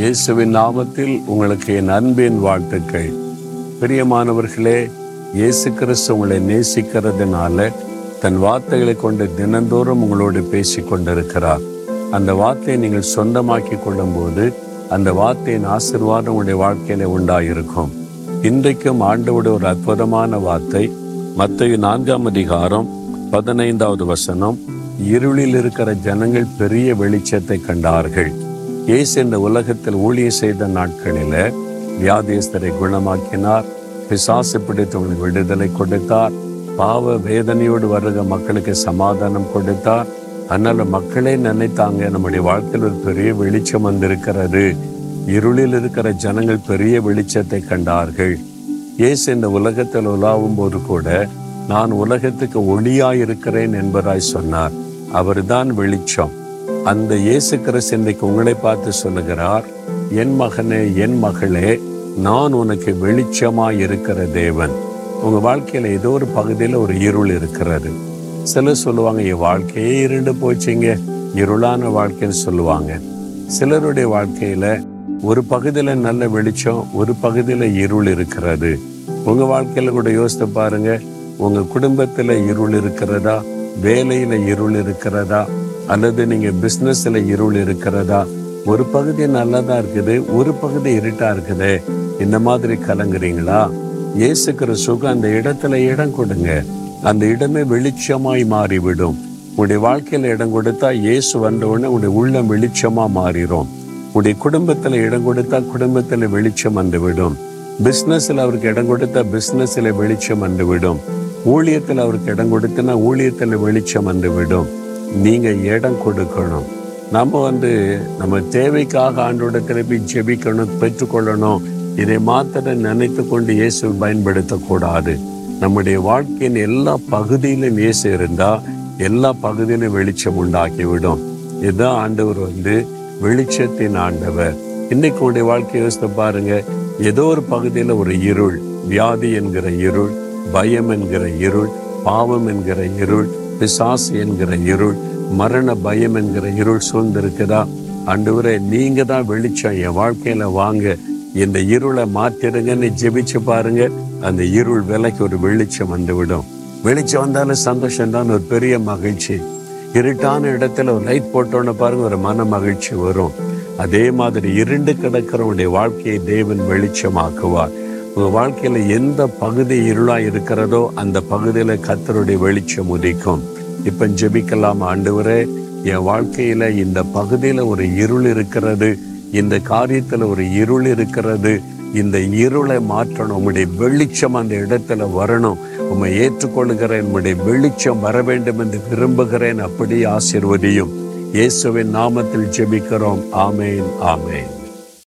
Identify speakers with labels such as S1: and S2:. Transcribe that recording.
S1: இயேசுவின் நாமத்தில் உங்களுக்கு என் அன்பின் வாழ்த்துக்கள். பிரியமானவர்களே இயேசு கிறிஸ்து உங்களை நேசிக்கிறதுனால தன் வார்த்தைகளை கொண்டு தினந்தோறும் உங்களோடு பேசி கொண்டிருக்கிறார். அந்த வார்த்தையை நீங்கள் சொந்தமாக்கி கொள்ளும்போது அந்த வார்த்தையின் ஆசிர்வாதம் உங்களுடைய வாழ்க்கையில உண்டாயிருக்கும். இன்றைக்கும் ஆண்டவோட ஒரு அற்புதமான வார்த்தை மத்திய நான்காம் அதிகாரம் பதினைந்தாவது வசனம் இருளில் இருக்கிற ஜனங்கள் பெரிய வெளிச்சத்தை கண்டார்கள். இயேசு இந்த உலகத்தில் ஊழியம் செய்த நாட்களில் வியாதியஸ்தரை குணமாக்கினார். பிசாசு பிடித்தவங்களுக்கு விடுதலை கொடுத்தார். பாவ வேதனையோடு வருகிற மக்களுக்கு சமாதானம் கொடுத்தார். அதனால மக்களே நினைத்தாங்க நம்முடைய வாழ்க்கையில் ஒரு பெரிய வெளிச்சம் வந்திருக்கிறது. இருளில் இருக்கிற ஜனங்கள் பெரிய வெளிச்சத்தை கண்டார்கள். இயேசு இந்த உலகத்தில் உலாவும் போது கூட நான் உலகத்துக்கு ஒளியாயிருக்கிறேன் என்பதாய் சொன்னார். அவர்தான் வெளிச்சம். அந்த இயேசு கிறிஸ்து இன்றைக்கு உங்களை பார்த்து சொல்லுகிறார் என் மகனே என் மகளே நான் உனக்கு வெளிச்சமா இருக்கிற தேவன். உங்க வாழ்க்கையில ஏதோ ஒரு பகுதியில் ஒரு இருள் இருக்கிறது. சிலர் சொல்லுவாங்க என் வாழ்க்கையே இருண்டு போச்சுங்க. இருளான வாழ்க்கைன்னு சொல்லுவாங்க. சிலருடைய வாழ்க்கையில ஒரு பகுதியில நல்ல வெளிச்சம் ஒரு பகுதியில இருள் இருக்கிறது. உங்க வாழ்க்கையில கூட யோசித்து பாருங்க உங்க குடும்பத்துல இருள் இருக்கிறதா? வேலையில இருள் இருக்கிறதா? அல்லது நீங்க பிசினஸ்ல இருள் இருக்கிறதா? ஒரு பகுதி நல்லதா இருக்குது ஒரு பகுதி இருட்டா இருக்குது. இந்த மாதிரி கலங்குறீங்களா? இயேசு கிறிஸ்துக்கு அந்த இடத்துல இடம் கொடுங்க. அந்த இடமே வெளிச்சமாய் மாறிவிடும். உங்களுடைய வாழ்க்கையில இடம் கொடுத்தா இயேசு வந்த உடனே உங்களுடைய உள்ளம் வெளிச்சமா மாறிடும் உங்களுடைய குடும்பத்துல இடம் கொடுத்தா குடும்பத்துல வெளிச்சம் வந்துவிடும். பிசினஸ்ல அவருக்கு இடம் கொடுத்தா பிசினஸ்ல வெளிச்சம் வந்துவிடும். ஊழியத்துல அவருக்கு இடம் கொடுத்தனா ஊழியத்துல வெளிச்சம் வந்துவிடும். நீங்கள் இடம் கொடுக்கணும். நம்ம வந்து நம்ம தேவைக்காக ஆண்டோட திருப்பி ஜெபிக்கணும் பெற்றுக்கொள்ளணும். இதை மாத்திர நினைத்து கொண்டு இயேசு பயன்படுத்தக்கூடாது. நம்முடைய வாழ்க்கையின் எல்லா பகுதியிலும் இயேசு இருந்தால் எல்லா பகுதியிலும் வெளிச்சம் உண்டாக்கிவிடும் இதுதான் ஆண்டவர் வந்து வெளிச்சத்தின் ஆண்டவர். இன்னைக்கு உடைய வாழ்க்கையை யோசித்து பாருங்க. ஏதோ ஒரு பகுதியில் ஒரு இருள் வியாதி என்கிற இருள் பயம் என்கிற இருள் பாவம் என்கிற இருள் பிசாசு என்கிற இருள் மரண பயம் என்கிற இருள் சூழ்ந்திருக்குதா? ஆண்டவரே நீங்க தான் வெளிச்சம் என் வாழ்க்கையில வாங்க. இந்த இருளை மாத்திருங்கன்னு ஜெபிச்சு பாருங்க. அந்த இருள் விலைக்கு ஒரு வெளிச்சம் வந்துவிடும். வெளிச்சம் வந்தாலும் சந்தோஷம் தான் ஒரு பெரிய மகிழ்ச்சி. இருட்டான இடத்துல ஒரு லைட் போட்டோன்னு பாருங்க ஒரு மன மகிழ்ச்சி வரும். அதே மாதிரி இருண்டு கிடக்கிறவனுடைய வாழ்க்கையை தேவன் வெளிச்சமாக்குவார். உங்கள் வாழ்க்கையில் எந்த பகுதி இருளாக இருக்கிறதோ அந்த பகுதியில் கத்தருடைய வெளிச்சம் உதிக்கும். இப்போ ஜெபிக்கலாம் ஆண்டவரே என் வாழ்க்கையில் இந்த பகுதியில் ஒரு இருள் இருக்கிறது இந்த காரியத்தில் ஒரு இருள் இருக்கிறது இந்த இருளை மாற்றணும் உம்முடைய வெளிச்சம் அந்த இடத்துல வரணும். உம்மை ஏற்றுக்கொள்கிறேன் உம்முடைய வெளிச்சம் வர வேண்டும் என்று விரும்புகிறேன் அப்படி ஆசிர்வதியும். இயேசுவின் நாமத்தில் ஜெபிக்கிறோம். ஆமேன் ஆமேன்.